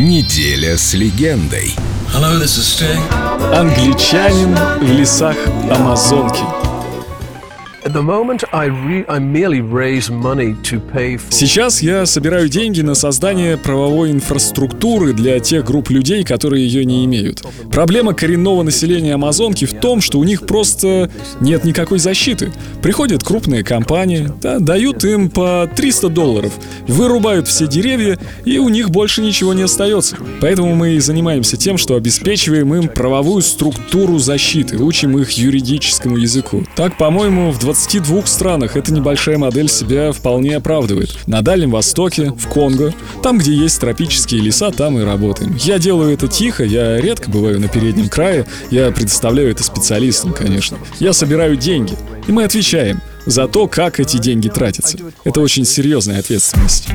Неделя с легендой. Hello. Англичанин в лесах Амазонки. Сейчас я собираю деньги на создание правовой инфраструктуры для тех групп людей, которые ее не имеют. Проблема коренного населения Амазонки в том, что у них просто нет никакой защиты. Приходят крупные компании, да, дают им по 300 долларов, вырубают все деревья, и у них больше ничего не остается. Поэтому мы и занимаемся тем, что обеспечиваем им правовую структуру защиты, учим их юридическому языку. Так, по-моему, в 22 странах эта небольшая модель себя вполне оправдывает. На Дальнем Востоке, в Конго, там, где есть тропические леса, там и работаем. Я делаю это тихо, я редко бываю на переднем крае, я предоставляю это специалистам, конечно. Я собираю деньги, и мы отвечаем за то, как эти деньги тратятся. Это очень серьезная ответственность.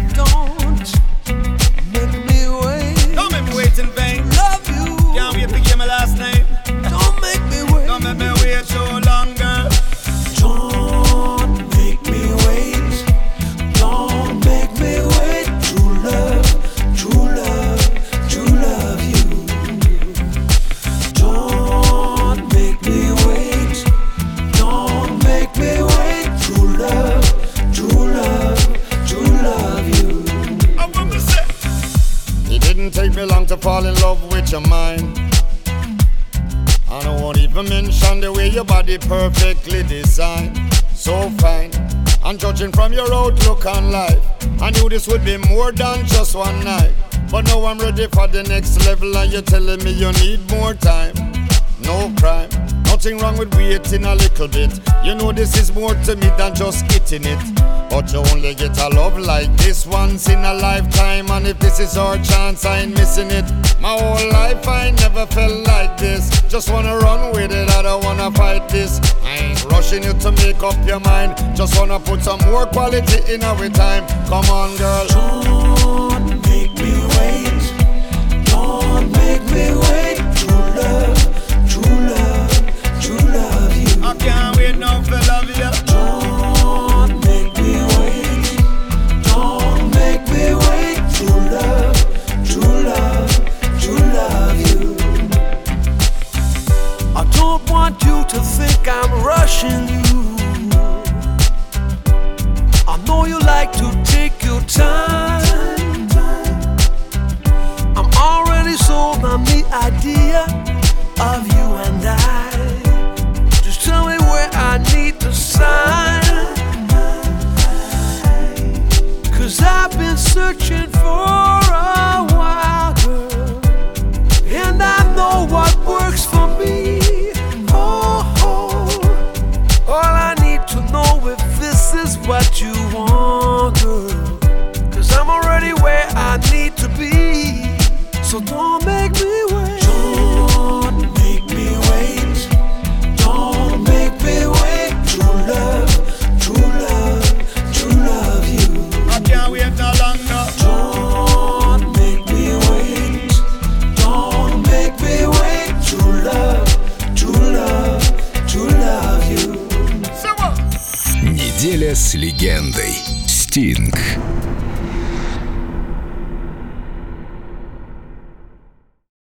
Fall in love with your mind. I won't want even mention the way your body perfectly designed. So fine. And judging from your outlook on life, I knew this would be more than just one night. But now I'm ready for the next level, and you're telling me you need more time. No crime, nothing wrong with waiting a little bit. You know this is more to me than just hitting it. But you only get a love like this once in a lifetime, and if this is our chance, I ain't missing it. My whole life I never felt like this. Just wanna run with it, I don't wanna fight this. I ain't rushing you to make up your mind. Just wanna put some more quality in our time. Come on, girl. I've been searching for легендой. Стинг.